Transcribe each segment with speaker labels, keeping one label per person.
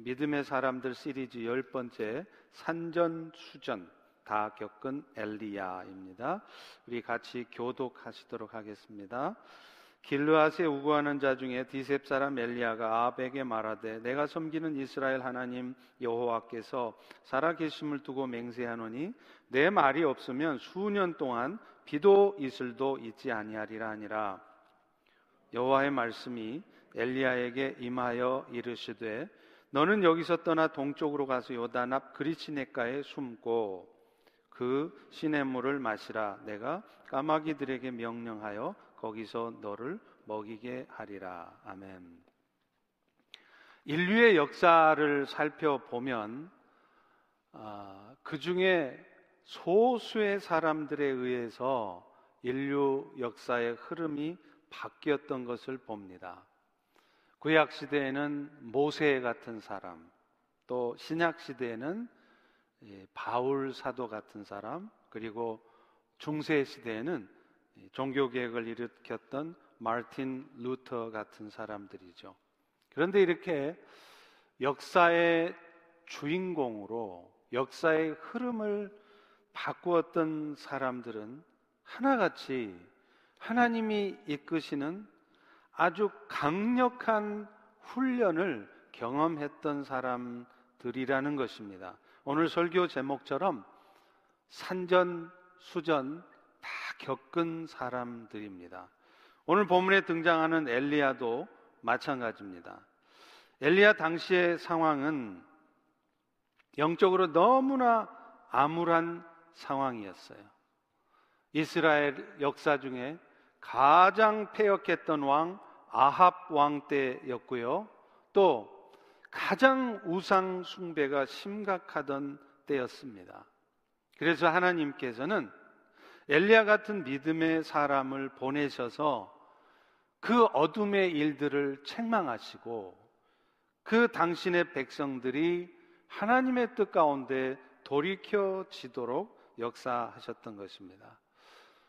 Speaker 1: 믿음의 사람들 시리즈 열 번째 산전수전 다 겪은 엘리야입니다. 우리 같이 교독하시도록 하겠습니다. 길르앗에 우구하는 자 중에 디셉 사람 엘리야가 아벡에 말하되 내가 섬기는 이스라엘 하나님 여호와께서 살아 계심을 두고 맹세하노니 내 말이 없으면 수년 동안 비도 이슬도 있지 아니하리라 하니라 여호와의 말씀이 엘리야에게 임하여 이르시되 너는 여기서 떠나 동쪽으로 가서 요단 앞 그리치네가에 숨고 그 시냇물을 마시라 내가 까마귀들에게 명령하여 거기서 너를 먹이게 하리라 아멘. 인류의 역사를 살펴보면 아, 그 중에 소수의 사람들에 의해서 인류 역사의 흐름이 바뀌었던 것을 봅니다. 구약 시대에는 모세 같은 사람, 또 신약 시대에는 바울 사도 같은 사람, 그리고 중세 시대에는 종교 개혁을 일으켰던 마틴 루터 같은 사람들이죠. 그런데 이렇게 역사의 주인공으로 역사의 흐름을 바꾸었던 사람들은 하나같이 하나님이 이끄시는 아주 강력한 훈련을 경험했던 사람들이라는 것입니다. 오늘 설교 제목처럼 산전, 수전 다 겪은 사람들입니다. 오늘 본문에 등장하는 엘리야도 마찬가지입니다. 엘리야 당시의 상황은 영적으로 너무나 암울한 상황이었어요. 이스라엘 역사 중에 가장 폐역했던 왕 아합 왕 때였고요. 또 가장 우상 숭배가 심각하던 때였습니다. 그래서 하나님께서는 엘리야 같은 믿음의 사람을 보내셔서 그 어둠의 일들을 책망하시고 그 당신의 백성들이 하나님의 뜻 가운데 돌이켜지도록 역사하셨던 것입니다.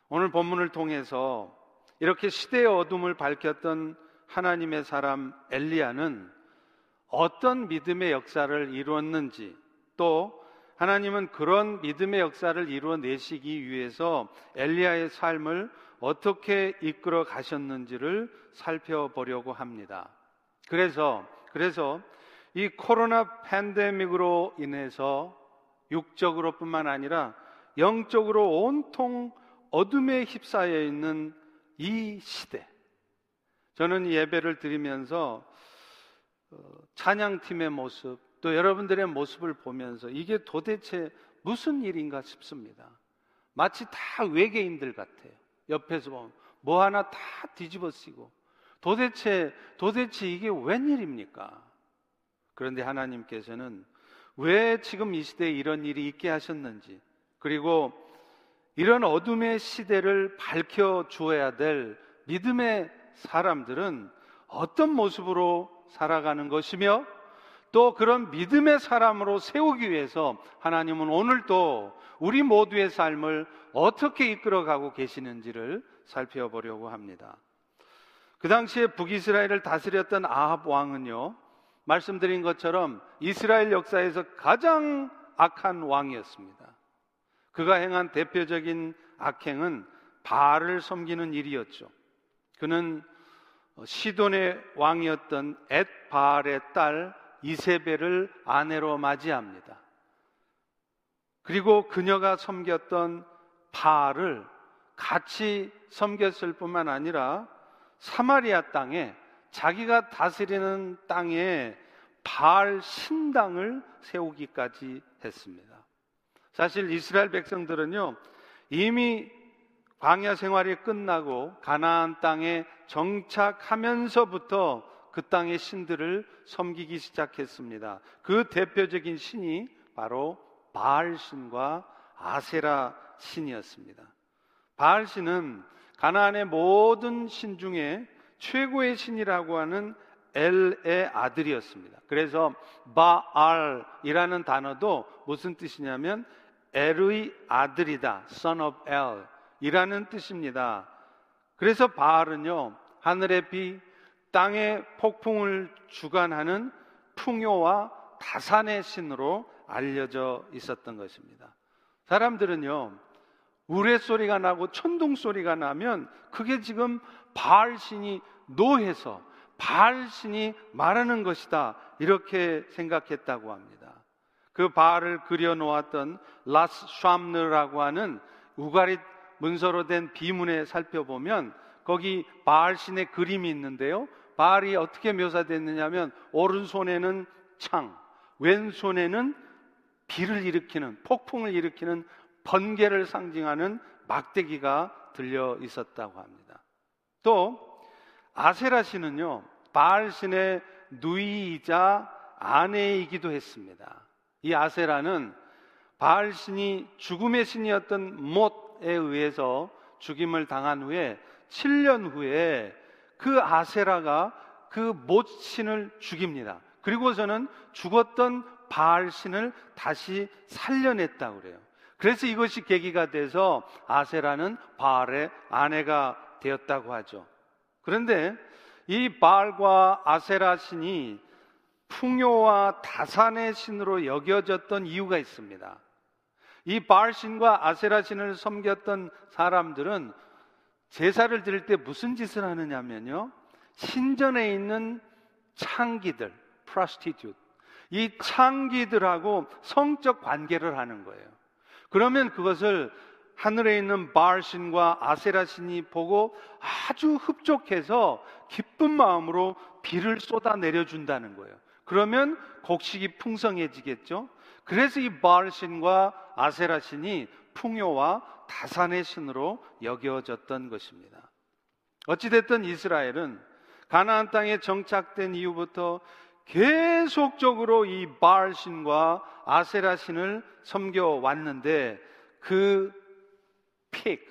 Speaker 1: 오늘 본문을 통해서 이렇게 시대의 어둠을 밝혔던 하나님의 사람 엘리야는 어떤 믿음의 역사를 이루었는지 또 하나님은 그런 믿음의 역사를 이루어내시기 위해서 엘리야의 삶을 어떻게 이끌어 가셨는지를 살펴보려고 합니다. 그래서 그래서 이 코로나 팬데믹으로 인해서 육적으로뿐만 아니라 영적으로 온통 어둠에 휩싸여 있는 이 시대. 저는 예배를 드리면서 어, 찬양팀의 모습, 또 여러분들의 모습을 보면서 이게 도대체 무슨 일인가 싶습니다. 마치 다 외계인들 같아요. 옆에서 보면 뭐 하나 다 뒤집어 쓰고 도대체 도대체 이게 웬일입니까? 그런데 하나님께서는 왜 지금 이 시대에 이런 일이 있게 하셨는지 그리고 이런 어둠의 시대를 밝혀 주어야 될 믿음의 사람들은 어떤 모습으로 살아가는 것이며 또 그런 믿음의 사람으로 세우기 위해서 하나님은 오늘도 우리 모두의 삶을 어떻게 이끌어가고 계시는지를 살펴보려고 합니다. 그 당시에 북이스라엘을 다스렸던 아합 왕은요, 말씀드린 것처럼 이스라엘 역사에서 가장 악한 왕이었습니다. 그가 행한 대표적인 악행은 바알을 섬기는 일이었죠. 그는 시돈의 왕이었던 엣 바알의 딸 이세벨을 아내로 맞이합니다. 그리고 그녀가 섬겼던 바알을 같이 섬겼을 뿐만 아니라 사마리아 땅에 자기가 다스리는 땅에 바알 신당을 세우기까지 했습니다. 사실 이스라엘 백성들은요, 이미 광야 생활이 끝나고 가나안 땅에 정착하면서부터 그 땅의 신들을 섬기기 시작했습니다. 그 대표적인 신이 바로 바알 신과 아세라 신이었습니다. 바알 신은 가나안의 모든 신 중에 최고의 신이라고 하는 엘의 아들이었습니다. 그래서 바알이라는 단어도 무슨 뜻이냐면 엘의 아들이다. son of El 이라는 뜻입니다. 그래서 바알은요, 하늘의 비, 땅의 폭풍을 주관하는 풍요와 다산의 신으로 알려져 있었던 것입니다. 사람들은요, 우레소리가 나고 천둥소리가 나면 그게 지금 바알 신이 노해서 바알신이 말하는 것이다. 이렇게 생각했다고 합니다. 그 바알을 그려놓았던 라스 샴느라고 하는 우가릿 문서로 된 비문에 살펴보면 거기 바알신의 그림이 있는데요. 바알이 어떻게 묘사됐느냐면 오른손에는 창, 왼손에는 비를 일으키는 폭풍을 일으키는 번개를 상징하는 막대기가 들려 있었다고 합니다. 또 아세라 신은요 바알 신의 누이이자 아내이기도 했습니다. 이 아세라는 바알 신이 죽음의 신이었던 못에 의해서 죽임을 당한 후에 7년 후에 그 아세라가 그 못 신을 죽입니다. 그리고서는 죽었던 바알 신을 다시 살려냈다고 그래요. 그래서 이것이 계기가 돼서 아세라는 바알의 아내가 되었다고 하죠. 그런데 이 바알과 아세라 신이 풍요와 다산의 신으로 여겨졌던 이유가 있습니다. 이 바알 신과 아세라 신을 섬겼던 사람들은 제사를 드릴 때 무슨 짓을 하느냐면요. 신전에 있는 창기들, prostitute. 이 창기들하고 성적 관계를 하는 거예요. 그러면 그것을 하늘에 있는 바알 신과 아세라 신이 보고 아주 흡족해서 기쁜 마음으로 비를 쏟아 내려준다는 거예요. 그러면 곡식이 풍성해지겠죠. 그래서 이 바알 신과 아세라 신이 풍요와 다산의 신으로 여겨졌던 것입니다. 어찌됐든 이스라엘은 가나안 땅에 정착된 이후부터 계속적으로 이 바알 신과 아세라 신을 섬겨 왔는데 그 픽,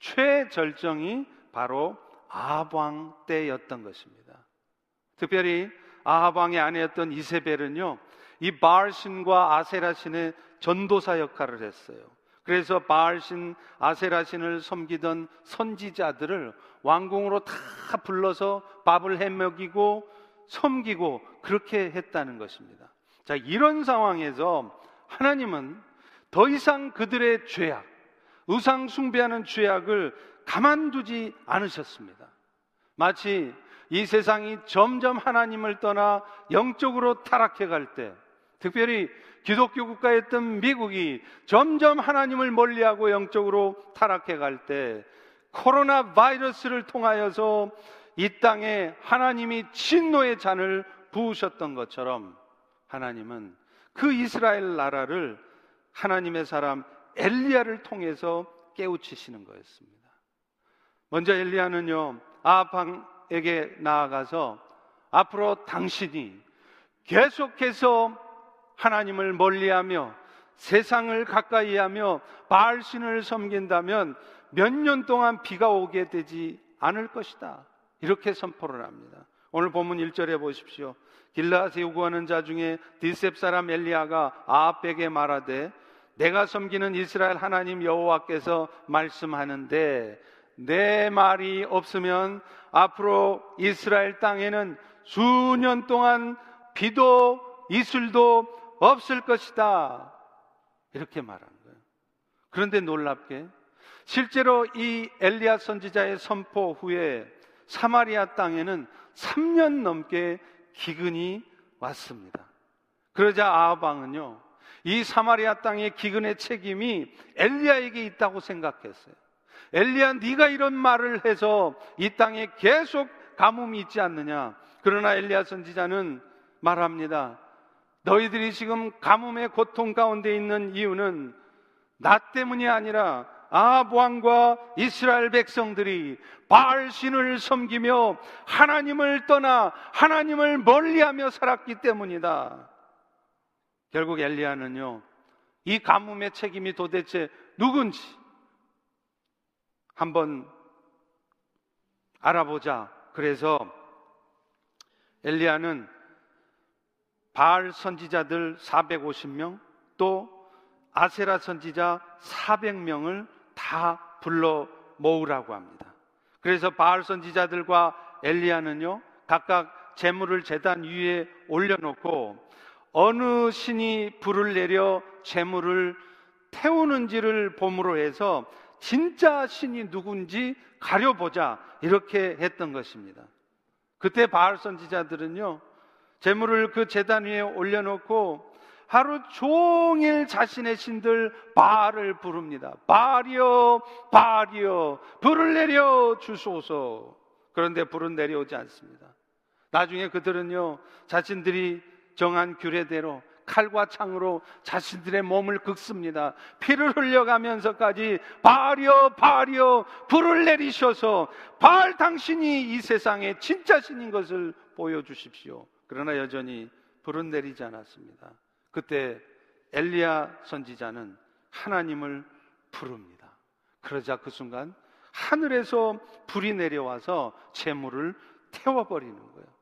Speaker 1: 최절정이 바로 아합왕 때였던 것입니다. 특별히 아합왕의 아내였던 이세벨은요, 이 바알신과 아세라신의 전도사 역할을 했어요. 그래서 바알신, 아세라신을 섬기던 선지자들을 왕궁으로 다 불러서 밥을 해먹이고 섬기고 그렇게 했다는 것입니다. 자, 이런 상황에서 하나님은 더 이상 그들의 죄악, 의상 숭배하는 죄악을 가만두지 않으셨습니다. 마치 이 세상이 점점 하나님을 떠나 영적으로 타락해 갈 때, 특별히 기독교 국가였던 미국이 점점 하나님을 멀리하고 영적으로 타락해 갈 때, 코로나 바이러스를 통하여서 이 땅에 하나님이 진노의 잔을 부으셨던 것처럼 하나님은 그 이스라엘 나라를 하나님의 사람 엘리야를 통해서 깨우치시는 거였습니다. 먼저 엘리야는요, 아합에게 나아가서 앞으로 당신이 계속해서 하나님을 멀리하며 세상을 가까이하며 바알 신을 섬긴다면 몇 년 동안 비가 오게 되지 않을 것이다. 이렇게 선포를 합니다. 오늘 본문 1절에 보십시오. 길라앗에 요구하는 자 중에 디셉 사람 엘리야가 아합에게 말하되 내가 섬기는 이스라엘 하나님 여호와께서 말씀하는데 내 말이 없으면 앞으로 이스라엘 땅에는 수년 동안 비도 이슬도 없을 것이다. 이렇게 말한 거예요. 그런데 놀랍게 실제로 이 엘리야 선지자의 선포 후에 사마리아 땅에는 3년 넘게 기근이 왔습니다. 그러자 아합 왕은요. 이 사마리아 땅의 기근의 책임이 엘리야에게 있다고 생각했어요. 엘리야 네가 이런 말을 해서 이 땅에 계속 가뭄이 있지 않느냐. 그러나 엘리야 선지자는 말합니다. 너희들이 지금 가뭄의 고통 가운데 있는 이유는 나 때문이 아니라 아합 왕과 이스라엘 백성들이 바알 신을 섬기며 하나님을 떠나 하나님을 멀리하며 살았기 때문이다. 결국 엘리야는요, 이 가뭄의 책임이 도대체 누군지 한번 알아보자. 그래서 엘리야는 바알 선지자들 450명 또 아세라 선지자 400명을 다 불러 모으라고 합니다. 그래서 바알 선지자들과 엘리야는요 각각 재물을 재단 위에 올려놓고 어느 신이 불을 내려 재물을 태우는지를 봄으로 해서 진짜 신이 누군지 가려보자 이렇게 했던 것입니다. 그때 바알 선지자들은요 재물을 그 재단 위에 올려놓고 하루 종일 자신의 신들 바알을 부릅니다. 바알이여, 바알이여, 불을 내려 주소서. 그런데 불은 내려오지 않습니다. 나중에 그들은요, 자신들이 정한 규례대로 칼과 창으로 자신들의 몸을 긁습니다. 피를 흘려가면서까지 바알이여, 바알이여, 불을 내리셔서 바알 당신이 이 세상의 진짜 신인 것을 보여주십시오. 그러나 여전히 불은 내리지 않았습니다. 그때 엘리야 선지자는 하나님을 부릅니다. 그러자 그 순간 하늘에서 불이 내려와서 재물을 태워버리는 거예요.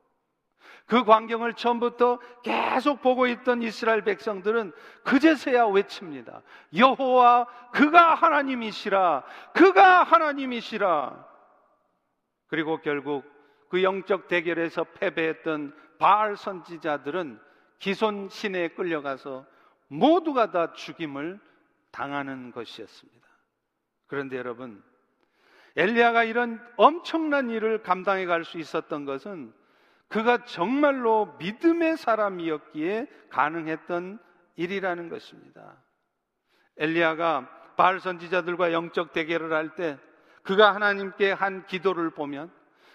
Speaker 1: 그 광경을 처음부터 계속 보고 있던 이스라엘 백성들은 그제서야 외칩니다. 여호와 그가 하나님이시라. 그가 하나님이시라. 그리고 결국 그 영적 대결에서 패배했던 바알 선지자들은 기손 신에 끌려가서 모두가 다 죽임을 당하는 것이었습니다. 그런데 여러분, 엘리야가 이런 엄청난 일을 감당해 갈 수 있었던 것은 그가 정말로 믿음의 사람이었기에 가능했던 일이라는 것입니다. 엘리야가 바알 선지자들과 영적 대결을 할 때 그가 하나님께 한 기도를 보면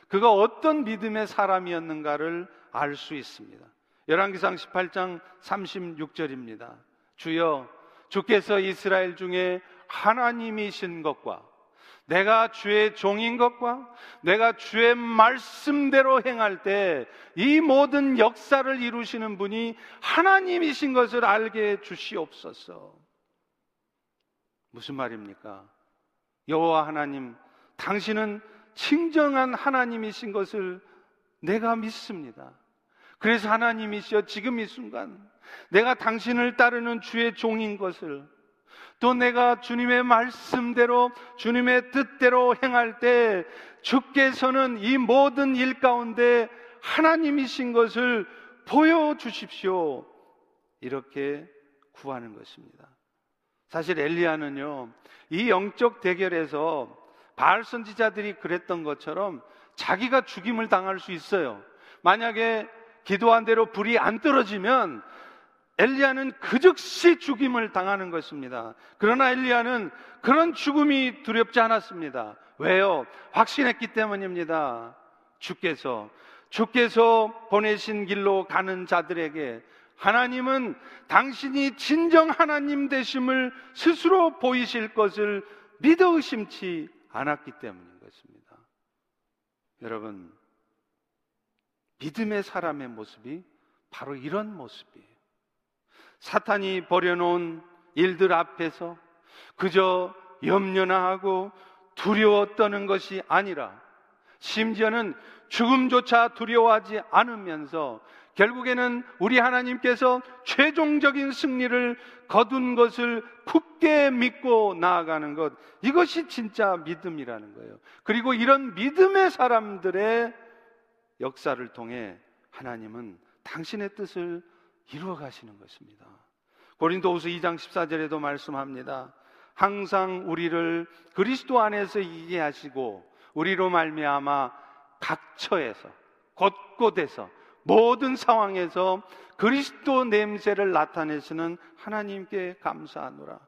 Speaker 1: 그가 어떤 믿음의 사람이었는가를 알 수 있습니다. 열왕기상 18장 36절입니다. 주여 주께서 이스라엘 중에 하나님이신 것과 내가 주의 종인 것과 내가 주의 말씀대로 행할 때 이 모든 역사를 이루시는 분이 하나님이신 것을 알게 주시옵소서. 무슨 말입니까? 여호와 하나님, 당신은 친정한 하나님이신 것을 내가 믿습니다. 그래서 하나님이시여 지금 이 순간 내가 당신을 따르는 주의 종인 것을 또 내가 주님의 말씀대로 주님의 뜻대로 행할 때 주께서는 이 모든 일 가운데 하나님이신 것을 보여 주십시오. 이렇게 구하는 것입니다. 사실 엘리야는요, 이 영적 대결에서 바알 선지자들이 그랬던 것처럼 자기가 죽임을 당할 수 있어요. 만약에 기도한 대로 불이 안 떨어지면 엘리야는 그 즉시 죽임을 당하는 것입니다. 그러나 엘리야는 그런 죽음이 두렵지 않았습니다. 왜요? 확신했기 때문입니다. 주께서 주께서 보내신 길로 가는 자들에게 하나님은 당신이 진정 하나님 되심을 스스로 보이실 것을 믿어 의심치 않았기 때문인 것입니다. 여러분, 믿음의 사람의 모습이 바로 이런 모습이에요. 사탄이 버려놓은 일들 앞에서 그저 염려나 하고 두려워 떠는 것이 아니라 심지어는 죽음조차 두려워하지 않으면서 결국에는 우리 하나님께서 최종적인 승리를 거둔 것을 굳게 믿고 나아가는 것 이것이 진짜 믿음이라는 거예요. 그리고 이런 믿음의 사람들의 역사를 통해 하나님은 당신의 뜻을 이루어 가시는 것입니다. 고린도후서 2장 14절에도 말씀합니다. 항상 우리를 그리스도 안에서 이기게 하시고 우리로 말미암아 각처에서 곳곳에서 모든 상황에서 그리스도 냄새를 나타내시는 하나님께 감사하노라.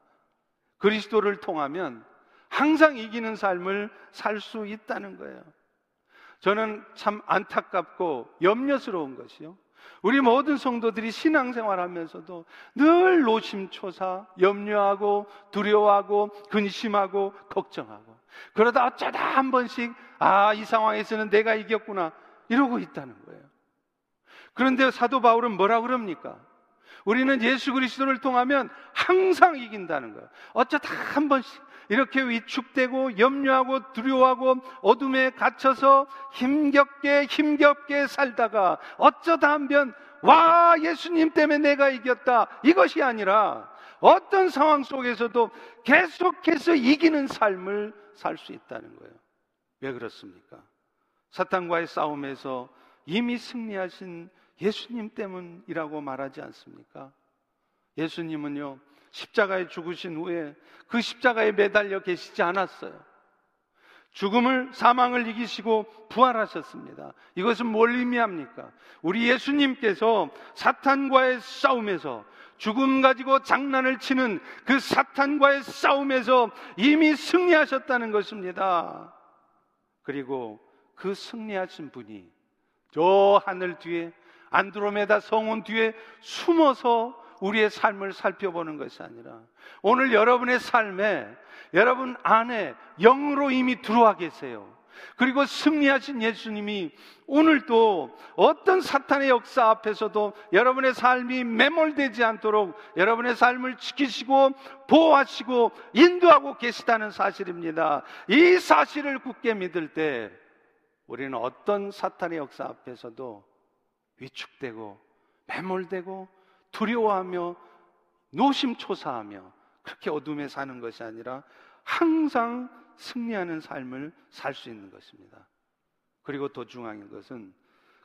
Speaker 1: 그리스도를 통하면 항상 이기는 삶을 살 수 있다는 거예요. 저는 참 안타깝고 염려스러운 것이요. 우리 모든 성도들이 신앙생활 하면서도 늘 노심초사, 염려하고 두려워하고 근심하고 걱정하고 그러다 어쩌다 한 번씩 아, 이 상황에서는 내가 이겼구나 이러고 있다는 거예요. 그런데 사도 바울은 뭐라 그럽니까? 우리는 예수 그리스도를 통하면 항상 이긴다는 거예요. 어쩌다 한 번씩 이렇게 위축되고 염려하고 두려워하고 어둠에 갇혀서 힘겹게 힘겹게 살다가 어쩌다 한번 와 예수님 때문에 내가 이겼다 이것이 아니라 어떤 상황 속에서도 계속해서 이기는 삶을 살 수 있다는 거예요. 왜 그렇습니까? 사탄과의 싸움에서 이미 승리하신 예수님 때문이라고 말하지 않습니까? 예수님은요, 십자가에 죽으신 후에 그 십자가에 매달려 계시지 않았어요. 죽음을, 사망을 이기시고 부활하셨습니다. 이것은 뭘 의미합니까? 우리 예수님께서 사탄과의 싸움에서 죽음 가지고 장난을 치는 그 사탄과의 싸움에서 이미 승리하셨다는 것입니다. 그리고 그 승리하신 분이 저 하늘 뒤에 안드로메다 성원 뒤에 숨어서 우리의 삶을 살펴보는 것이 아니라 오늘 여러분의 삶에 여러분 안에 영으로 이미 들어와 계세요. 그리고 승리하신 예수님이 오늘도 어떤 사탄의 역사 앞에서도 여러분의 삶이 매몰되지 않도록 여러분의 삶을 지키시고 보호하시고 인도하고 계시다는 사실입니다. 이 사실을 굳게 믿을 때 우리는 어떤 사탄의 역사 앞에서도 위축되고 매몰되고 두려워하며 노심초사하며 그렇게 어둠에 사는 것이 아니라 항상 승리하는 삶을 살 수 있는 것입니다. 그리고 더 중요한 것은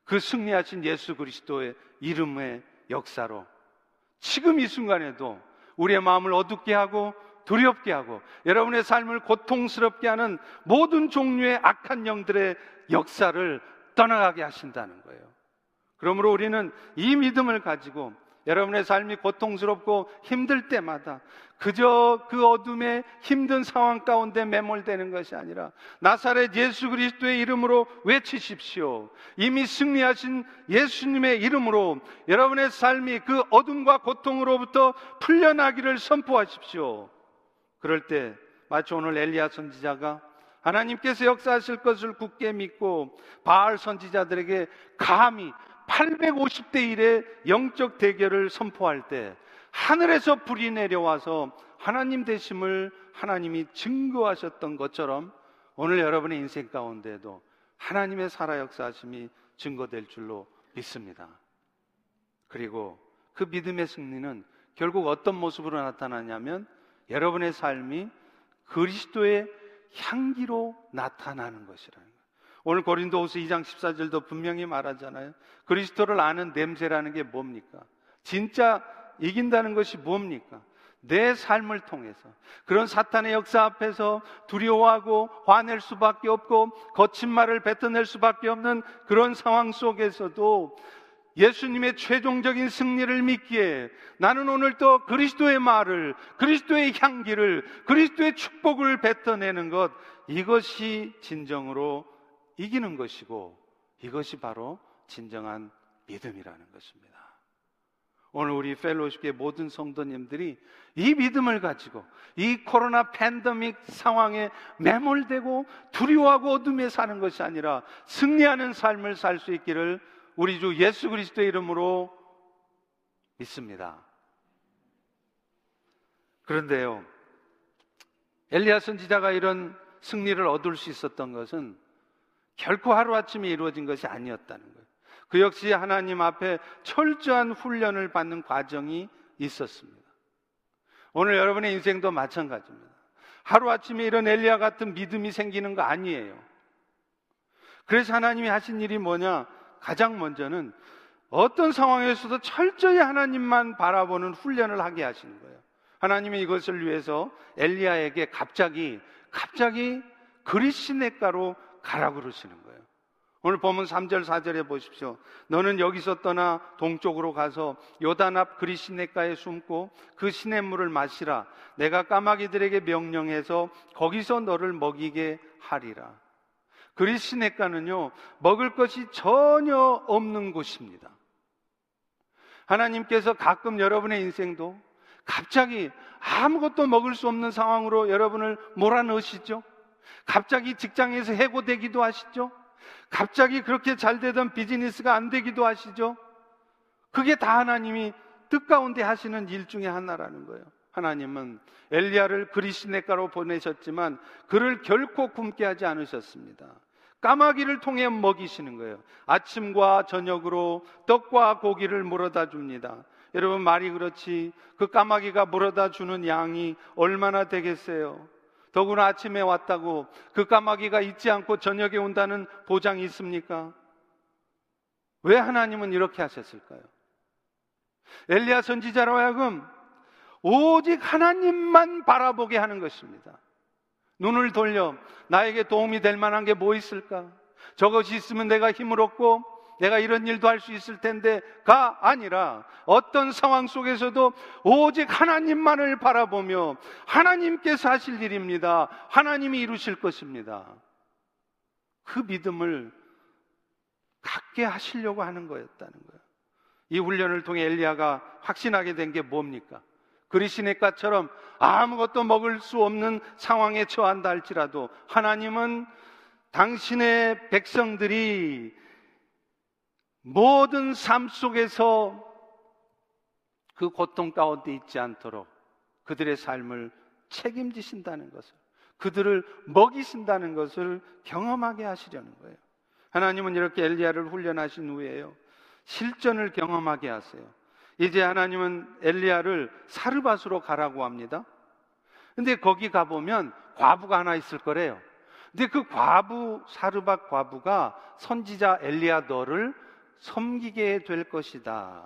Speaker 1: 그 승리하신 예수 그리스도의 이름의 역사로 지금 이 순간에도 우리의 마음을 어둡게 하고 두렵게 하고 여러분의 삶을 고통스럽게 하는 모든 종류의 악한 영들의 역사를 떠나가게 하신다는 거예요. 그러므로 우리는 이 믿음을 가지고 여러분의 삶이 고통스럽고 힘들 때마다 그저 그 어둠의 힘든 상황 가운데 매몰되는 것이 아니라 나사렛 예수 그리스도의 이름으로 외치십시오. 이미 승리하신 예수님의 이름으로 여러분의 삶이 그 어둠과 고통으로부터 풀려나기를 선포하십시오. 그럴 때 마치 오늘 엘리야 선지자가 하나님께서 역사하실 것을 굳게 믿고 바알 선지자들에게 감히 850대 1의 영적 대결을 선포할 때 하늘에서 불이 내려와서 하나님 되심을 하나님이 증거하셨던 것처럼 오늘 여러분의 인생 가운데도 하나님의 살아 역사하심이 증거될 줄로 믿습니다. 그리고 그 믿음의 승리는 결국 어떤 모습으로 나타나냐면 여러분의 삶이 그리스도의 향기로 나타나는 것이라는. 오늘 고린도후서 2장 14절도 분명히 말하잖아요. 그리스도를 아는 냄새라는 게 뭡니까? 진짜 이긴다는 것이 뭡니까? 내 삶을 통해서 그런 사탄의 역사 앞에서 두려워하고 화낼 수밖에 없고 거친 말을 뱉어낼 수밖에 없는 그런 상황 속에서도 예수님의 최종적인 승리를 믿기에 나는 오늘 또 그리스도의 말을, 그리스도의 향기를, 그리스도의 축복을 뱉어내는 것, 이것이 진정으로 이기는 것이고 이것이 바로 진정한 믿음이라는 것입니다. 오늘 우리 펠로십의 모든 성도님들이 이 믿음을 가지고 이 코로나 팬데믹 상황에 매몰되고 두려워하고 어둠에 사는 것이 아니라 승리하는 삶을 살 수 있기를 우리 주 예수 그리스도의 이름으로 믿습니다. 그런데요, 엘리야 선지자가 이런 승리를 얻을 수 있었던 것은 결코 하루아침에 이루어진 것이 아니었다는 거예요. 그 역시 하나님 앞에 철저한 훈련을 받는 과정이 있었습니다. 오늘 여러분의 인생도 마찬가지입니다. 하루아침에 이런 엘리야 같은 믿음이 생기는 거 아니에요. 그래서 하나님이 하신 일이 뭐냐? 가장 먼저는 어떤 상황에서도 철저히 하나님만 바라보는 훈련을 하게 하시는 거예요. 하나님이 이것을 위해서 엘리야에게 갑자기 갑자기 그리시네가로 가라 그러시는 거예요. 오늘 보면 3절 4절에 보십시오. 너는 여기서 떠나 동쪽으로 가서 요단 앞 그리시네가에 숨고 그 시냇물을 마시라. 내가 까마귀들에게 명령해서 거기서 너를 먹이게 하리라. 그리시네가는요 먹을 것이 전혀 없는 곳입니다. 하나님께서 가끔 여러분의 인생도 갑자기 아무것도 먹을 수 없는 상황으로 여러분을 몰아넣으시죠? 갑자기 직장에서 해고되기도 하시죠? 갑자기 그렇게 잘 되던 비즈니스가 안 되기도 하시죠? 그게 다 하나님이 뜻 가운데 하시는 일 중에 하나라는 거예요. 하나님은 엘리야를 그리시네가로 보내셨지만 그를 결코 굶게 하지 않으셨습니다. 까마귀를 통해 먹이시는 거예요. 아침과 저녁으로 떡과 고기를 물어다 줍니다. 여러분 말이 그렇지 그 까마귀가 물어다 주는 양이 얼마나 되겠어요? 더구나 아침에 왔다고 그 까마귀가 잊지 않고 저녁에 온다는 보장이 있습니까? 왜 하나님은 이렇게 하셨을까요? 엘리야 선지자로 하여금 오직 하나님만 바라보게 하는 것입니다. 눈을 돌려 나에게 도움이 될 만한 게 뭐 있을까? 저것이 있으면 내가 힘을 얻고 내가 이런 일도 할 수 있을 텐데가 아니라 어떤 상황 속에서도 오직 하나님만을 바라보며 하나님께서 하실 일입니다. 하나님이 이루실 것입니다. 그 믿음을 갖게 하시려고 하는 거였다는 거예요. 이 훈련을 통해 엘리야가 확신하게 된 게 뭡니까? 그리시네가처럼 아무것도 먹을 수 없는 상황에 처한다 할지라도 하나님은 당신의 백성들이 모든 삶 속에서 그 고통 가운데 있지 않도록 그들의 삶을 책임지신다는 것을, 그들을 먹이신다는 것을 경험하게 하시려는 거예요. 하나님은 이렇게 엘리야를 훈련하신 후에요. 실전을 경험하게 하세요. 이제 하나님은 엘리야를 사르밧으로 가라고 합니다. 근데 거기 가보면 과부가 하나 있을 거래요. 근데 그 과부, 사르밧 과부가 선지자 엘리야 너를 섬기게 될 것이다.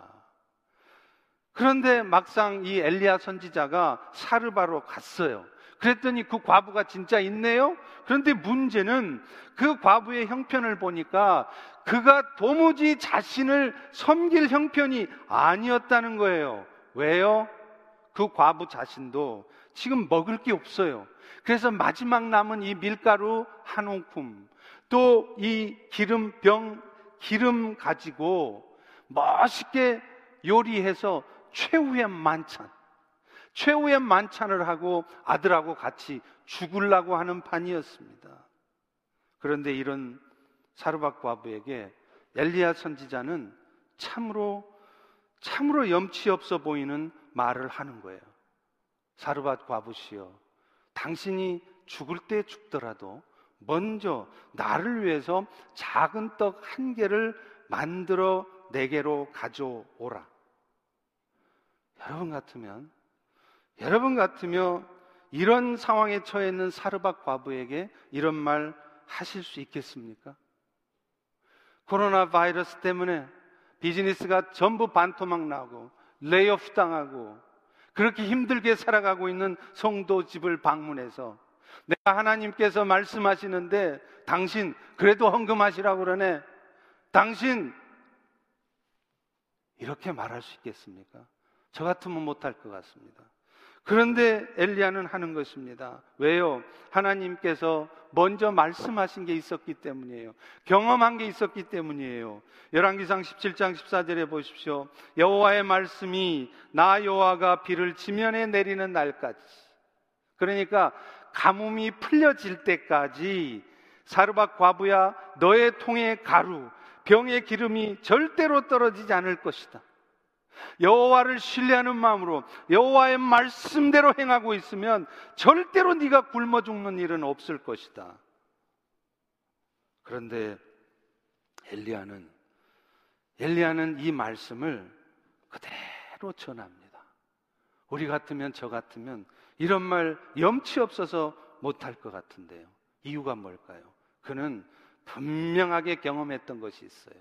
Speaker 1: 그런데 막상 이 엘리야 선지자가 사르바로 갔어요. 그랬더니 그 과부가 진짜 있네요? 그런데 문제는 그 과부의 형편을 보니까 그가 도무지 자신을 섬길 형편이 아니었다는 거예요. 왜요? 그 과부 자신도 지금 먹을 게 없어요. 그래서 마지막 남은 이 밀가루 한 움큼, 또 이 기름병 기름 가지고 멋있게 요리해서 최후의 만찬, 최후의 만찬을 하고 아들하고 같이 죽으려고 하는 판이었습니다. 그런데 이런 사르밧 과부에게 엘리야 선지자는 참으로 참으로 염치 없어 보이는 말을 하는 거예요. 사르밧 과부시여, 당신이 죽을 때 죽더라도 먼저 나를 위해서 작은 떡 한 개를 만들어 내게로 가져오라. 여러분 같으면, 여러분 같으면 이런 상황에 처해 있는 사르밧 과부에게 이런 말 하실 수 있겠습니까? 코로나 바이러스 때문에 비즈니스가 전부 반토막 나고 레이오프 당하고 그렇게 힘들게 살아가고 있는 성도 집을 방문해서 내가 하나님께서 말씀하시는데 당신 그래도 헌금하시라고 그러네. 당신 이렇게 말할 수 있겠습니까? 저 같으면 못할 것 같습니다. 그런데 엘리야는 하는 것입니다. 왜요? 하나님께서 먼저 말씀하신 게 있었기 때문이에요. 경험한 게 있었기 때문이에요. 열왕기상 17장 14절에 보십시오. 여호와의 말씀이 나 여호와가 비를 지면에 내리는 날까지 그러니까 가뭄이 풀려질 때까지 사르밧 과부야 너의 통에 가루 병의 기름이 절대로 떨어지지 않을 것이다. 여호와를 신뢰하는 마음으로 여호와의 말씀대로 행하고 있으면 절대로 네가 굶어 죽는 일은 없을 것이다. 그런데 엘리야는 엘리야는 이 말씀을 그대로 전합니다. 우리 같으면 저 같으면 이런 말 염치 없어서 못할 것 같은데요. 이유가 뭘까요? 그는 분명하게 경험했던 것이 있어요.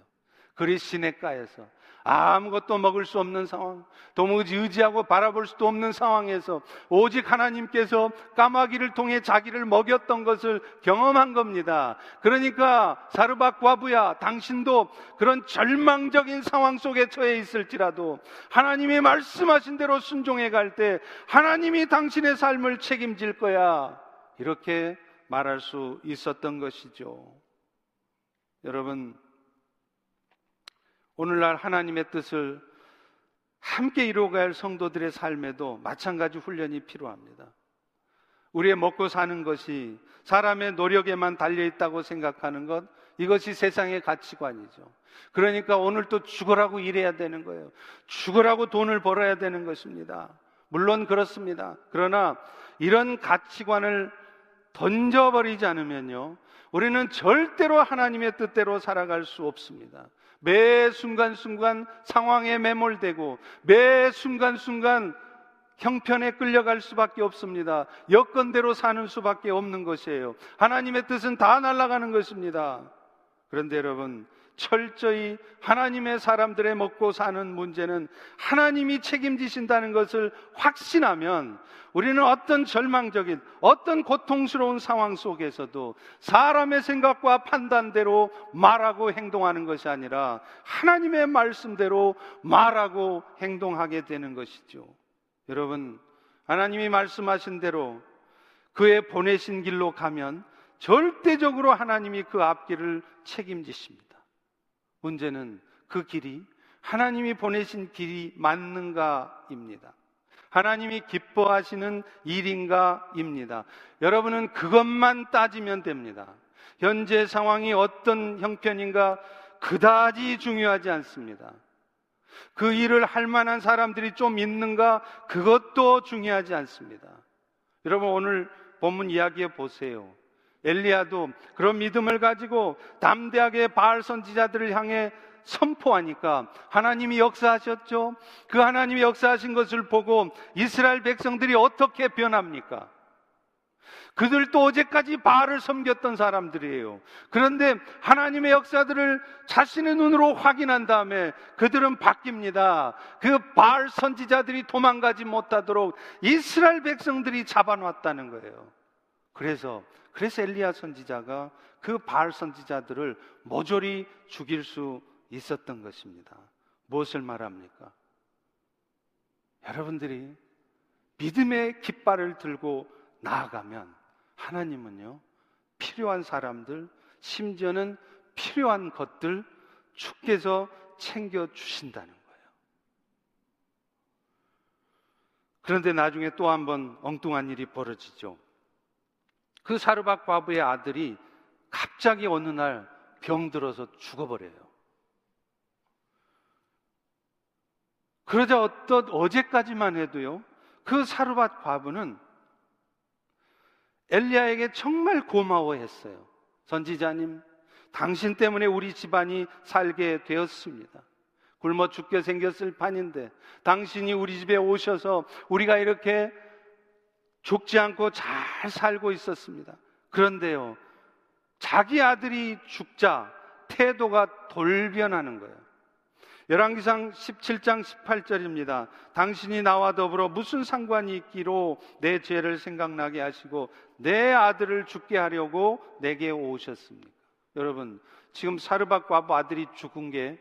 Speaker 1: 그리 시내가에서 아무것도 먹을 수 없는 상황, 도무지 의지하고 바라볼 수도 없는 상황에서 오직 하나님께서 까마귀를 통해 자기를 먹였던 것을 경험한 겁니다. 그러니까 사르밧 과부야, 당신도 그런 절망적인 상황 속에 처해 있을지라도 하나님의 말씀하신 대로 순종해 갈 때 하나님이 당신의 삶을 책임질 거야. 이렇게 말할 수 있었던 것이죠. 여러분, 오늘날 하나님의 뜻을 함께 이루어갈 성도들의 삶에도 마찬가지 훈련이 필요합니다. 우리의 먹고 사는 것이 사람의 노력에만 달려 있다고 생각하는 것, 이것이 세상의 가치관이죠. 그러니까 오늘 또 죽으라고 일해야 되는 거예요. 죽으라고 돈을 벌어야 되는 것입니다. 물론 그렇습니다. 그러나 이런 가치관을 던져버리지 않으면요. 우리는 절대로 하나님의 뜻대로 살아갈 수 없습니다. 매 순간순간 상황에 매몰되고 매 순간순간 형편에 끌려갈 수밖에 없습니다. 여건대로 사는 수밖에 없는 것이에요. 하나님의 뜻은 다 날아가는 것입니다. 그런데 여러분, 철저히 하나님의 사람들의 먹고 사는 문제는 하나님이 책임지신다는 것을 확신하면 우리는 어떤 절망적인, 어떤 고통스러운 상황 속에서도 사람의 생각과 판단대로 말하고 행동하는 것이 아니라 하나님의 말씀대로 말하고 행동하게 되는 것이죠. 여러분, 하나님이 말씀하신 대로 그의 보내신 길로 가면 절대적으로 하나님이 그 앞길을 책임지십니다. 문제는 그 길이 하나님이 보내신 길이 맞는가입니다. 하나님이 기뻐하시는 일인가입니다. 여러분은 그것만 따지면 됩니다. 현재 상황이 어떤 형편인가 그다지 중요하지 않습니다. 그 일을 할 만한 사람들이 좀 있는가 그것도 중요하지 않습니다. 여러분 오늘 본문 이야기해 보세요. 엘리야도 그런 믿음을 가지고 담대하게 바알 선지자들을 향해 선포하니까 하나님이 역사하셨죠. 그 하나님이 역사하신 것을 보고 이스라엘 백성들이 어떻게 변합니까? 그들도 어제까지 바알을 섬겼던 사람들이에요. 그런데 하나님의 역사들을 자신의 눈으로 확인한 다음에 그들은 바뀝니다. 그 바알 선지자들이 도망가지 못하도록 이스라엘 백성들이 잡아놨다는 거예요. 그래서 그래서 엘리야 선지자가 그 바알 선지자들을 모조리 죽일 수 있었던 것입니다. 무엇을 말합니까? 여러분들이 믿음의 깃발을 들고 나아가면 하나님은요, 필요한 사람들, 심지어는 필요한 것들 주께서 챙겨 주신다는 거예요. 그런데 나중에 또 한 번 엉뚱한 일이 벌어지죠. 그 사르밧 과부의 아들이 갑자기 어느 날 병들어서 죽어버려요. 그러자 어떤 어제까지만 해도요, 그 사르밧 과부는 엘리야에게 정말 고마워했어요. 선지자님, 당신 때문에 우리 집안이 살게 되었습니다. 굶어 죽게 생겼을 판인데 당신이 우리 집에 오셔서 우리가 이렇게 죽지 않고 잘 살고 있었습니다. 그런데요, 자기 아들이 죽자 태도가 돌변하는 거예요. 열왕기상 17장 18절입니다. 당신이 나와 더불어 무슨 상관이 있기로 내 죄를 생각나게 하시고 내 아들을 죽게 하려고 내게 오셨습니까? 여러분, 지금 사르밧 과부 아들이 죽은 게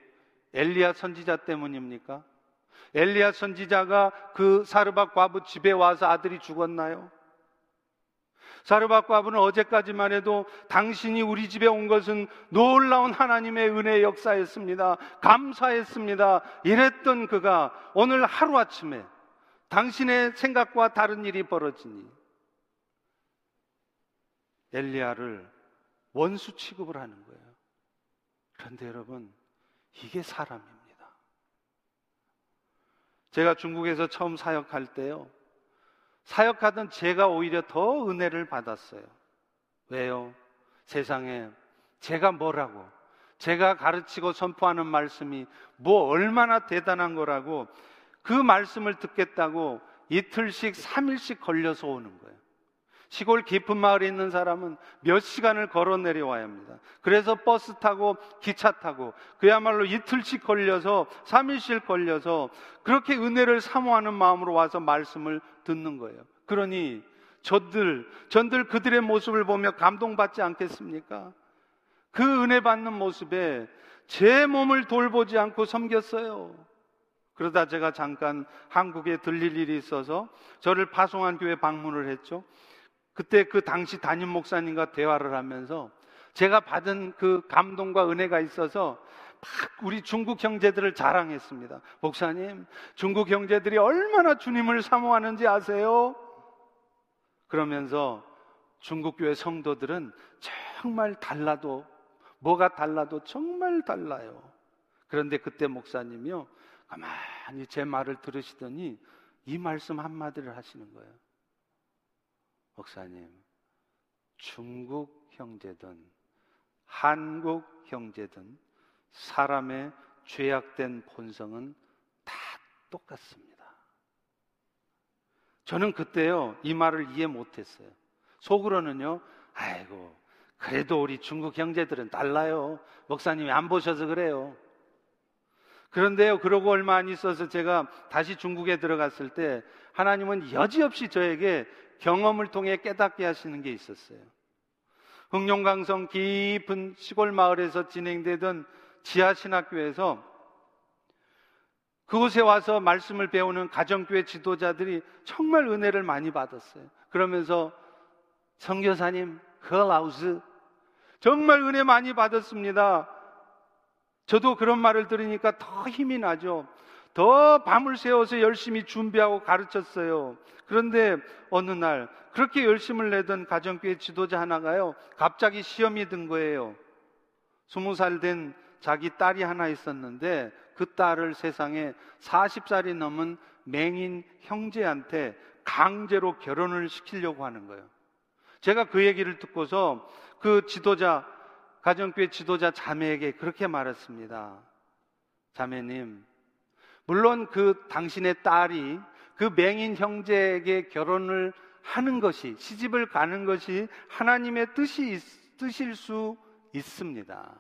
Speaker 1: 엘리야 선지자 때문입니까? 엘리야 선지자가 그 사르밧 과부 집에 와서 아들이 죽었나요? 사르밧 과부는 어제까지만 해도 당신이 우리 집에 온 것은 놀라운 하나님의 은혜의 역사였습니다. 감사했습니다. 이랬던 그가 오늘 하루아침에 당신의 생각과 다른 일이 벌어지니 엘리야를 원수 취급을 하는 거예요. 그런데 여러분, 이게 사람입니다. 제가 중국에서 처음 사역할 때요. 사역하던 제가 오히려 더 은혜를 받았어요. 왜요? 세상에 제가 뭐라고, 제가 가르치고 선포하는 말씀이 뭐 얼마나 대단한 거라고 그 말씀을 듣겠다고 이틀씩, 3일씩 걸려서 오는 거예요. 시골 깊은 마을에 있는 사람은 몇 시간을 걸어 내려와야 합니다. 그래서 버스 타고 기차 타고 그야말로 이틀씩 걸려서 3일씩 걸려서 그렇게 은혜를 사모하는 마음으로 와서 말씀을 듣는 거예요. 그러니 저들, 전들 그들의 모습을 보며 감동받지 않겠습니까? 그 은혜 받는 모습에 제 몸을 돌보지 않고 섬겼어요. 그러다 제가 잠깐 한국에 들릴 일이 있어서 저를 파송한 교회 방문을 했죠. 그때 그 당시 담임 목사님과 대화를 하면서 제가 받은 그 감동과 은혜가 있어서 막 우리 중국 형제들을 자랑했습니다. 목사님, 중국 형제들이 얼마나 주님을 사모하는지 아세요? 그러면서 중국 교회 성도들은 정말 달라도 뭐가 달라도 정말 달라요. 그런데 그때 목사님이요. 가만히 제 말을 들으시더니 이 말씀 한마디를 하시는 거예요. 목사님, 중국 형제든 한국 형제든 사람의 죄악된 본성은 다 똑같습니다. 저는 그때요, 이 말을 이해 못했어요. 속으로는요, 아이고, 그래도 우리 중국 형제들은 달라요. 목사님이 안 보셔서 그래요. 그런데요, 그러고 얼마 안 있어서 제가 다시 중국에 들어갔을 때 하나님은 여지없이 저에게 경험을 통해 깨닫게 하시는 게 있었어요. 흥룡강성 깊은 시골 마을에서 진행되던 지하신학교에서 그곳에 와서 말씀을 배우는 가정교회 지도자들이 정말 은혜를 많이 받았어요. 그러면서 성교사님, 헐라우스 정말 은혜 많이 받았습니다. 저도 그런 말을 들으니까 더 힘이 나죠. 더 밤을 새워서 열심히 준비하고 가르쳤어요. 그런데 어느 날 그렇게 열심을 내던 가정교회 지도자 하나가요. 갑자기 시험이 든 거예요. 스무 살 된 자기 딸이 하나 있었는데 그 딸을 세상에 40살이 넘은 맹인 형제한테 강제로 결혼을 시키려고 하는 거예요. 제가 그 얘기를 듣고서 그 지도자, 가정교회 지도자 자매에게 그렇게 말했습니다. 자매님, 물론 그 당신의 딸이 그 맹인 형제에게 결혼을 하는 것이, 시집을 가는 것이 하나님의 뜻이, 뜻일 수 있습니다.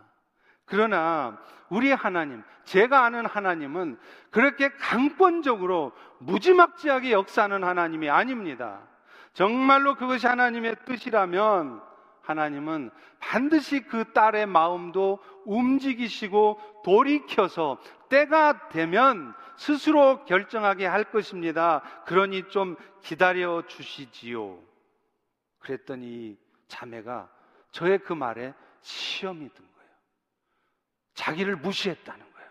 Speaker 1: 그러나 우리 하나님, 제가 아는 하나님은 그렇게 강권적으로 무지막지하게 역사하는 하나님이 아닙니다. 정말로 그것이 하나님의 뜻이라면 하나님은 반드시 그 딸의 마음도 움직이시고 돌이켜서 때가 되면 스스로 결정하게 할 것입니다. 그러니 좀 기다려 주시지요. 그랬더니 자매가 저의 그 말에 시험이 든 거예요. 자기를 무시했다는 거예요.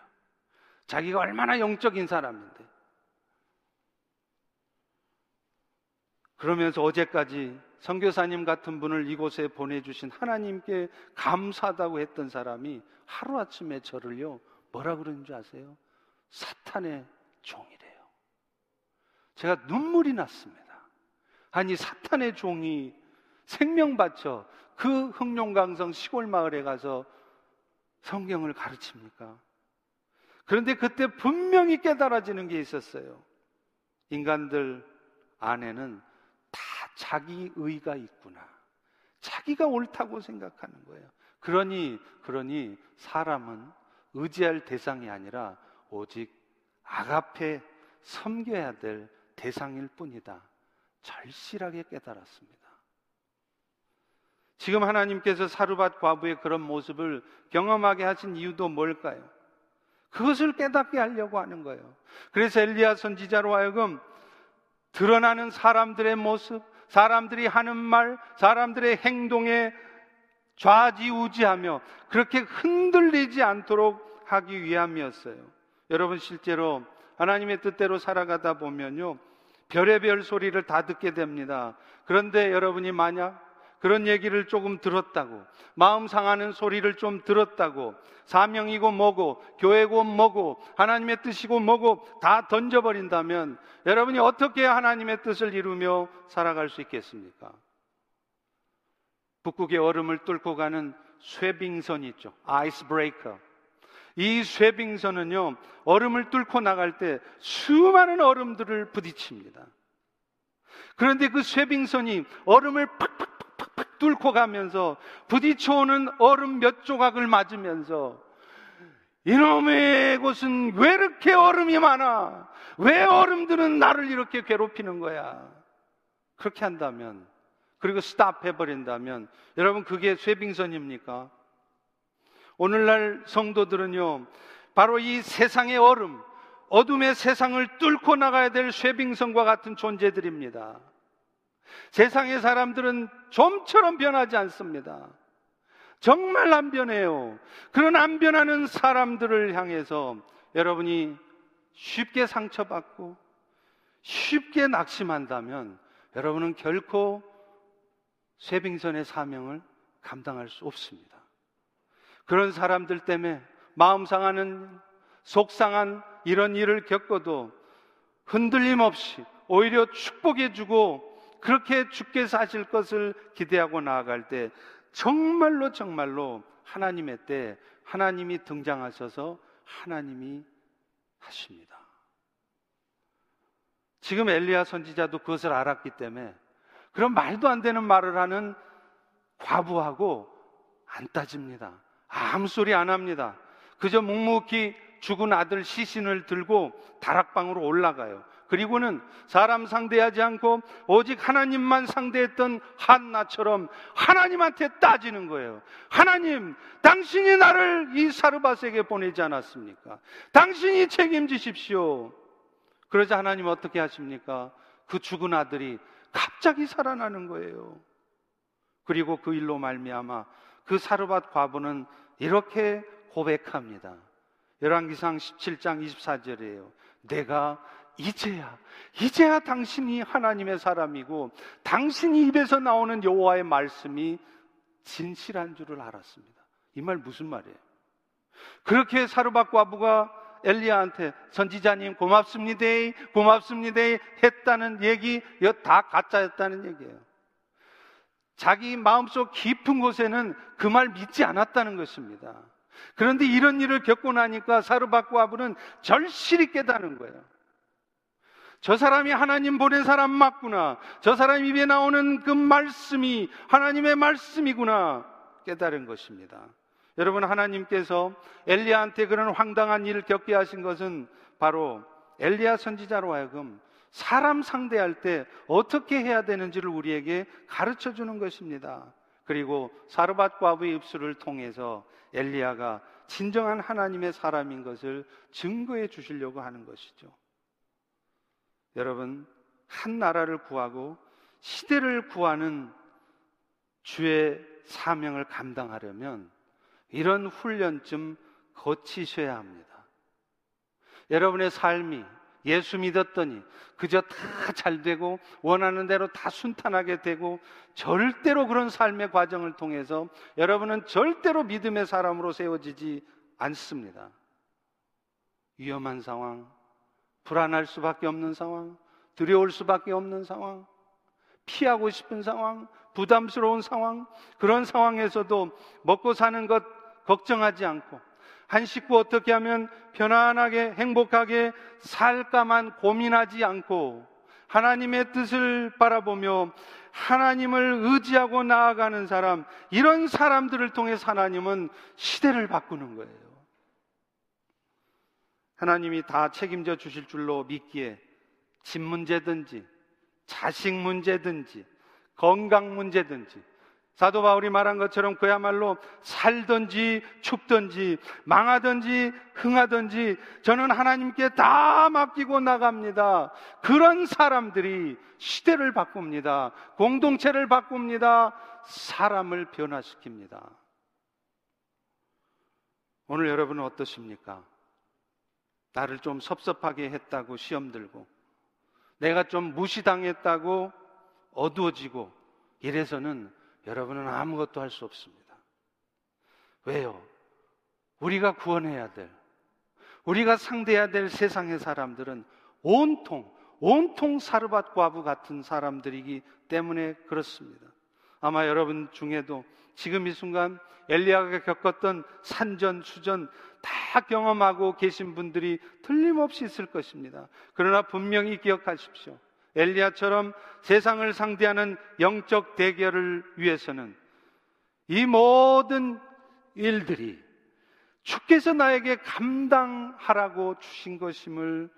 Speaker 1: 자기가 얼마나 영적인 사람인데. 그러면서 어제까지 선교사님 같은 분을 이곳에 보내주신 하나님께 감사하다고 했던 사람이 하루아침에 저를요, 뭐라 그러는 줄 아세요? 사탄의 종이래요. 제가 눈물이 났습니다. 아니, 사탄의 종이 생명 바쳐 그 흥룡강성 시골 마을에 가서 성경을 가르칩니까? 그런데 그때 분명히 깨달아지는 게 있었어요. 인간들 안에는 자기 의가 있구나. 자기가 옳다고 생각하는 거예요. 그러니, 그러니 사람은 의지할 대상이 아니라 오직 아가페 섬겨야 될 대상일 뿐이다. 절실하게 깨달았습니다. 지금 하나님께서 사르밧 과부의 그런 모습을 경험하게 하신 이유도 뭘까요? 그것을 깨닫게 하려고 하는 거예요. 그래서 엘리야 선지자로 하여금 드러나는 사람들의 모습, 사람들이 하는 말, 사람들의 행동에 좌지우지하며 그렇게 흔들리지 않도록 하기 위함이었어요. 여러분 실제로 하나님의 뜻대로 살아가다 보면요. 별의별 소리를 다 듣게 됩니다. 그런데 여러분이 만약 그런 얘기를 조금 들었다고, 마음 상하는 소리를 좀 들었다고, 사명이고 뭐고, 교회고 뭐고, 하나님의 뜻이고 뭐고 다 던져버린다면 여러분이 어떻게 하나님의 뜻을 이루며 살아갈 수 있겠습니까? 북극의 얼음을 뚫고 가는 쇠빙선이 있죠. 아이스 브레이커. 이 쇠빙선은요, 얼음을 뚫고 나갈 때 수많은 얼음들을 부딪힙니다. 그런데 그 쇠빙선이 얼음을 팍팍 팍팍 뚫고 가면서 부딪혀오는 얼음 몇 조각을 맞으면서 이놈의 곳은 왜 이렇게 얼음이 많아? 왜 얼음들은 나를 이렇게 괴롭히는 거야? 그렇게 한다면, 그리고 스탑 해버린다면, 여러분, 그게 쇠빙선입니까? 오늘날 성도들은요, 바로 이 세상의 얼음, 어둠의 세상을 뚫고 나가야 될 쇠빙선과 같은 존재들입니다. 세상의 사람들은 좀처럼 변하지 않습니다. 정말 안 변해요. 그런 안 변하는 사람들을 향해서 여러분이 쉽게 상처받고 쉽게 낙심한다면 여러분은 결코 쇠빙선의 사명을 감당할 수 없습니다. 그런 사람들 때문에 마음 상하는 속상한 이런 일을 겪어도 흔들림 없이 오히려 축복해 주고 그렇게 죽게 사실 것을 기대하고 나아갈 때 정말로 정말로 하나님의 때 하나님이 등장하셔서 하나님이 하십니다. 지금 엘리야 선지자도 그것을 알았기 때문에 그런 말도 안 되는 말을 하는 과부하고 안 따집니다. 아무 소리 안 합니다. 그저 묵묵히 죽은 아들 시신을 들고 다락방으로 올라가요. 그리고는 사람 상대하지 않고 오직 하나님만 상대했던 한나처럼 하나님한테 따지는 거예요. 하나님, 당신이 나를 이 사르밧에게 보내지 않았습니까? 당신이 책임지십시오. 그러자 하나님 어떻게 하십니까? 그 죽은 아들이 갑자기 살아나는 거예요. 그리고 그 일로 말미암아 그 사르밧 과부는 이렇게 고백합니다. 열왕기상 17장 24절이에요. 내가 이제야 이제야 당신이 하나님의 사람이고 당신이 입에서 나오는 여호와의 말씀이 진실한 줄을 알았습니다. 이 말 무슨 말이에요? 그렇게 사르밧 과부가 엘리야한테 선지자님 고맙습니다 고맙습니다 했다는 얘기 다 가짜였다는 얘기예요. 자기 마음속 깊은 곳에는 그 말 믿지 않았다는 것입니다. 그런데 이런 일을 겪고 나니까 사르밧 과부는 절실히 깨닫는 거예요. 저 사람이 하나님 보낸 사람 맞구나. 저 사람 입에 나오는 그 말씀이 하나님의 말씀이구나. 깨달은 것입니다. 여러분, 하나님께서 엘리야한테 그런 황당한 일을 겪게 하신 것은 바로 엘리야 선지자로 하여금 사람 상대할 때 어떻게 해야 되는지를 우리에게 가르쳐 주는 것입니다. 그리고 사르밧 과부의 입술을 통해서 엘리야가 진정한 하나님의 사람인 것을 증거해 주시려고 하는 것이죠. 여러분, 한 나라를 구하고 시대를 구하는 주의 사명을 감당하려면 이런 훈련 좀 거치셔야 합니다. 여러분의 삶이 예수 믿었더니 그저 다 잘 되고 원하는 대로 다 순탄하게 되고 절대로 그런 삶의 과정을 통해서 여러분은 절대로 믿음의 사람으로 세워지지 않습니다. 위험한 상황, 불안할 수밖에 없는 상황, 두려울 수밖에 없는 상황, 피하고 싶은 상황, 부담스러운 상황, 그런 상황에서도 먹고 사는 것 걱정하지 않고 한 식구 어떻게 하면 편안하게 행복하게 살까만 고민하지 않고 하나님의 뜻을 바라보며 하나님을 의지하고 나아가는 사람, 이런 사람들을 통해 하나님은 시대를 바꾸는 거예요. 하나님이 다 책임져 주실 줄로 믿기에 집 문제든지 자식 문제든지 건강 문제든지 사도 바울이 말한 것처럼 그야말로 살든지 죽든지 망하든지 흥하든지 저는 하나님께 다 맡기고 나갑니다. 그런 사람들이 시대를 바꿉니다. 공동체를 바꿉니다. 사람을 변화시킵니다. 오늘 여러분은 어떠십니까? 나를 좀 섭섭하게 했다고 시험 들고 내가 좀 무시당했다고 어두워지고 이래서는 여러분은 아무것도 할 수 없습니다. 왜요? 우리가 구원해야 될, 우리가 상대해야 될 세상의 사람들은 온통, 온통 사르밧 과부 같은 사람들이기 때문에 그렇습니다. 아마 여러분 중에도 지금 이 순간 엘리야가 겪었던 산전, 수전 다 경험하고 계신 분들이 틀림없이 있을 것입니다. 그러나 분명히 기억하십시오. 엘리야처럼 세상을 상대하는 영적 대결을 위해서는 이 모든 일들이 주께서 나에게 감당하라고 주신 것임을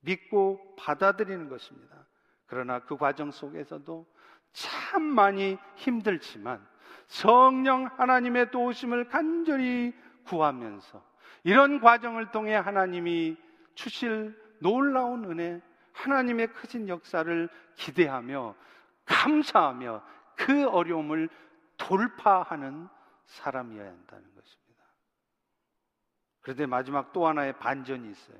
Speaker 1: 믿고 받아들이는 것입니다. 그러나 그 과정 속에서도 참 많이 힘들지만 성령 하나님의 도우심을 간절히 구하면서 이런 과정을 통해 하나님이 주실 놀라운 은혜, 하나님의 크신 역사를 기대하며 감사하며 그 어려움을 돌파하는 사람이어야 한다는 것입니다. 그런데 마지막 또 하나의 반전이 있어요.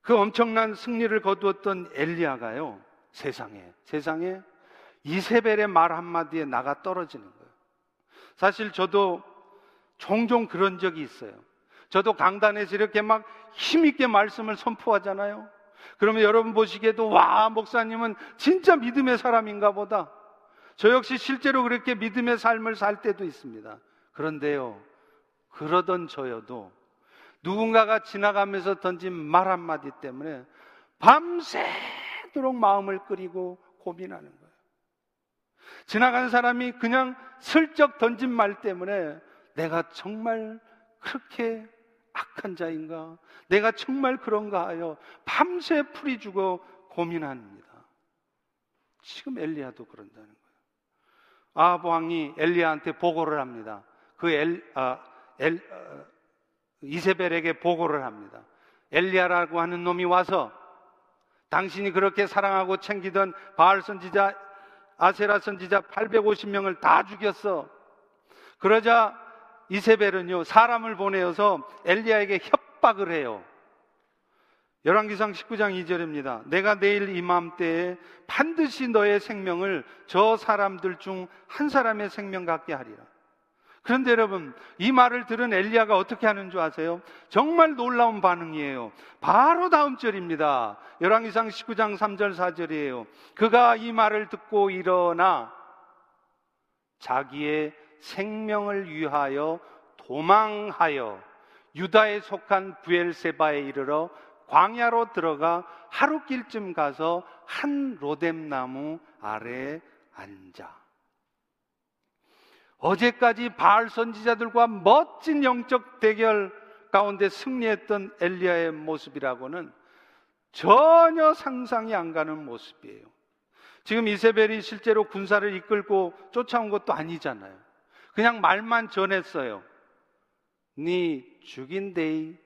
Speaker 1: 그 엄청난 승리를 거두었던 엘리야가요, 세상에, 세상에 이세벨의 말 한마디에 나가 떨어지는 거예요. 사실 저도 종종 그런 적이 있어요. 저도 강단에서 이렇게 막 힘있게 말씀을 선포하잖아요. 그러면 여러분 보시기에도 와, 목사님은 진짜 믿음의 사람인가 보다. 저 역시 실제로 그렇게 믿음의 삶을 살 때도 있습니다. 그런데요, 그러던 저여도 누군가가 지나가면서 던진 말 한마디 때문에 밤새도록 마음을 끓이고 고민하는 거예요. 지나가는 사람이 그냥 슬쩍 던진 말 때문에 내가 정말 그렇게 악한 자인가? 내가 정말 그런가 하여 밤새 풀이 주고 고민합니다. 지금 엘리야도 그런다는 거예요. 아합 왕이 엘리야한테 보고를 합니다. 그 엘, 아, 엘, 아, 이세벨에게 보고를 합니다. 엘리야라고 하는 놈이 와서 당신이 그렇게 사랑하고 챙기던 바알 선지자 아세라 선지자 850명을 다 죽였어. 그러자 이세벨은요 사람을 보내어서 엘리야에게 협박을 해요. 열왕기상 19장 2절입니다. 내가 내일 이맘때에 반드시 너의 생명을 저 사람들 중 한 사람의 생명 같게 하리라. 그런데 여러분, 이 말을 들은 엘리야가 어떻게 하는 줄 아세요? 정말 놀라운 반응이에요. 바로 다음 절입니다. 열왕기상 19장 3절 4절이에요. 그가 이 말을 듣고 일어나 자기의 생명을 위하여 도망하여 유다에 속한 부엘세바에 이르러 광야로 들어가 하루길쯤 가서 한 로뎀 나무 아래에 앉아. 어제까지 바알 선지자들과 멋진 영적 대결 가운데 승리했던 엘리야의 모습이라고는 전혀 상상이 안 가는 모습이에요. 지금 이세벨이 실제로 군사를 이끌고 쫓아온 것도 아니잖아요. 그냥 말만 전했어요. 네 죽인데이.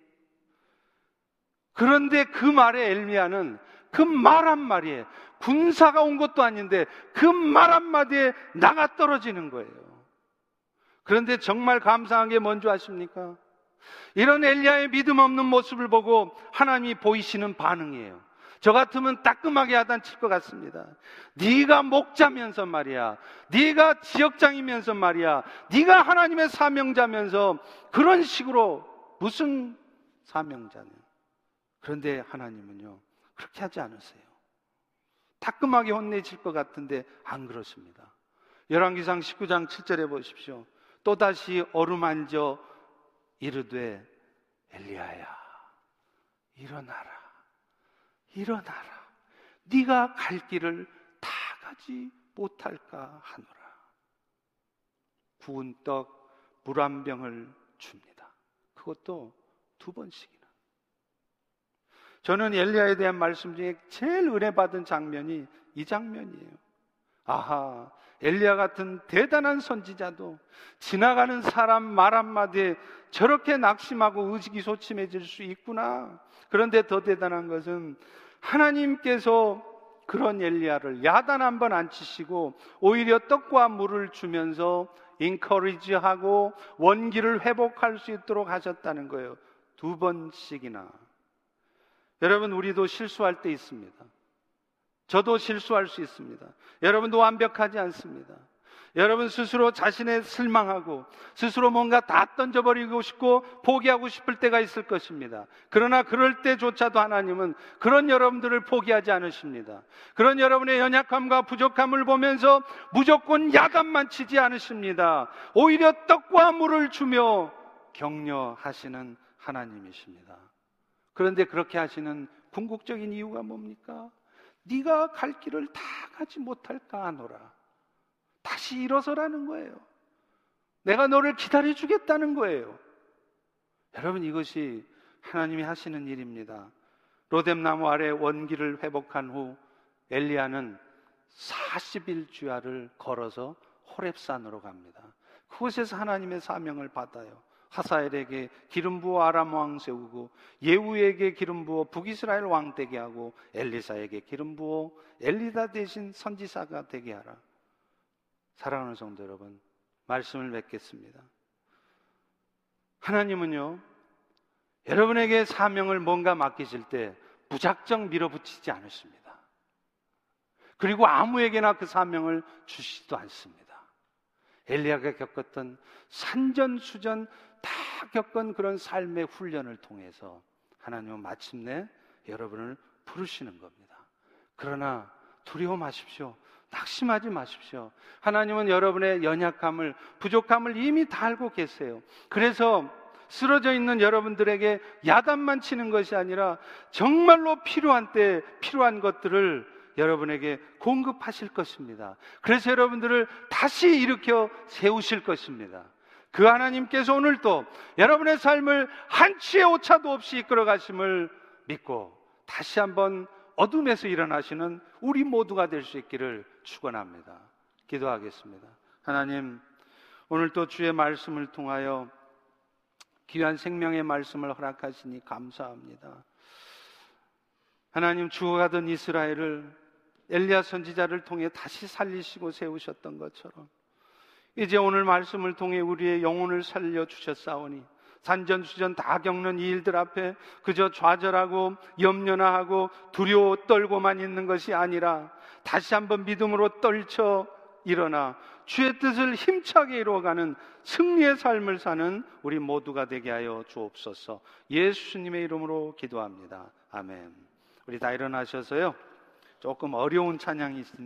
Speaker 1: 그런데 그 말에 엘미야는 그 말 한마디에 군사가 온 것도 아닌데 그 말 한마디에 나가 떨어지는 거예요. 그런데 정말 감사한 게 뭔지 아십니까? 이런 엘리야의 믿음 없는 모습을 보고 하나님이 보이시는 반응이에요. 저 같으면 따끔하게 하단 칠 것 같습니다. 네가 목자면서 말이야. 네가 지역장이면서 말이야. 네가 하나님의 사명자면서 그런 식으로 무슨 사명자냐. 그런데 하나님은요. 그렇게 하지 않으세요. 따끔하게 혼내실 것 같은데 안 그렇습니다. 열왕기상 19장 7절에 보십시오. 또다시 어루만져 이르되 엘리야야 일어나라 일어나라. 네가 갈 길을 다 가지 못할까 하노라. 구운 떡 물 한 병을 줍니다. 그것도 두 번씩이나. 저는 엘리야에 대한 말씀 중에 제일 은혜 받은 장면이 이 장면이에요. 아하 엘리야 같은 대단한 선지자도 지나가는 사람 말 한마디에 저렇게 낙심하고 의식이소침해질 수 있구나. 그런데 더 대단한 것은 하나님께서 그런 엘리야를 야단 한 번 안 치시고 오히려 떡과 물을 주면서 인커리지하고 원기를 회복할 수 있도록 하셨다는 거예요. 두 번씩이나. 여러분 우리도 실수할 때 있습니다. 저도 실수할 수 있습니다. 여러분도 완벽하지 않습니다. 여러분 스스로 자신의 실망하고 스스로 뭔가 다 던져버리고 싶고 포기하고 싶을 때가 있을 것입니다. 그러나 그럴 때조차도 하나님은 그런 여러분들을 포기하지 않으십니다. 그런 여러분의 연약함과 부족함을 보면서 무조건 야단만 치지 않으십니다. 오히려 떡과 물을 주며 격려하시는 하나님이십니다. 그런데 그렇게 하시는 궁극적인 이유가 뭡니까? 네가 갈 길을 다 가지 못할까 하노라. 다시 일어서라는 거예요. 내가 너를 기다려 주겠다는 거예요. 여러분 이것이 하나님이 하시는 일입니다. 로뎀나무 아래 원기를 회복한 후 엘리야는 40일 주야를 걸어서 호렙산으로 갑니다. 그곳에서 하나님의 사명을 받아요. 하사엘에게 기름 부어 아람 왕 세우고 예후에게 기름 부어 북이스라엘 왕 되게 하고 엘리사에게 기름 부어 엘리다 대신 선지사가 되게 하라. 사랑하는 성도 여러분, 말씀을 맺겠습니다. 하나님은요, 여러분에게 사명을 뭔가 맡기실 때 무작정 밀어붙이지 않으십니다. 그리고 아무에게나 그 사명을 주시지도 않습니다. 엘리야가 겪었던 산전수전 다 겪은 그런 삶의 훈련을 통해서 하나님은 마침내 여러분을 부르시는 겁니다. 그러나 두려워 마십시오. 낙심하지 마십시오. 하나님은 여러분의 연약함을, 부족함을 이미 다 알고 계세요. 그래서 쓰러져 있는 여러분들에게 야단만 치는 것이 아니라 정말로 필요한 때 필요한 것들을 여러분에게 공급하실 것입니다. 그래서 여러분들을 다시 일으켜 세우실 것입니다. 그 하나님께서 오늘도 여러분의 삶을 한치의 오차도 없이 이끌어 가심을 믿고 다시 한번 어둠에서 일어나시는 우리 모두가 될 수 있기를 축원합니다. 기도하겠습니다. 하나님, 오늘 또 주의 말씀을 통하여 귀한 생명의 말씀을 허락하시니 감사합니다. 하나님 죽어가던 이스라엘을 엘리야 선지자를 통해 다시 살리시고 세우셨던 것처럼 이제 오늘 말씀을 통해 우리의 영혼을 살려 주셨사오니 산전수전 다 겪는 이 일들 앞에 그저 좌절하고 염려나 하고 두려워 떨고만 있는 것이 아니라 다시 한번 믿음으로 떨쳐 일어나 주의 뜻을 힘차게 이루어가는 승리의 삶을 사는 우리 모두가 되게 하여 주옵소서 예수님의 이름으로 기도합니다. 아멘. 우리 다 일어나셔서요. 조금 어려운 찬양이 있습니다.